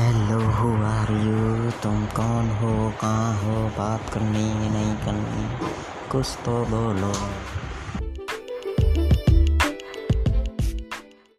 Hello who are you तुम कौन हो? कहाँ हो? बात करनी नहीं करनी। कुछ तो बोलो।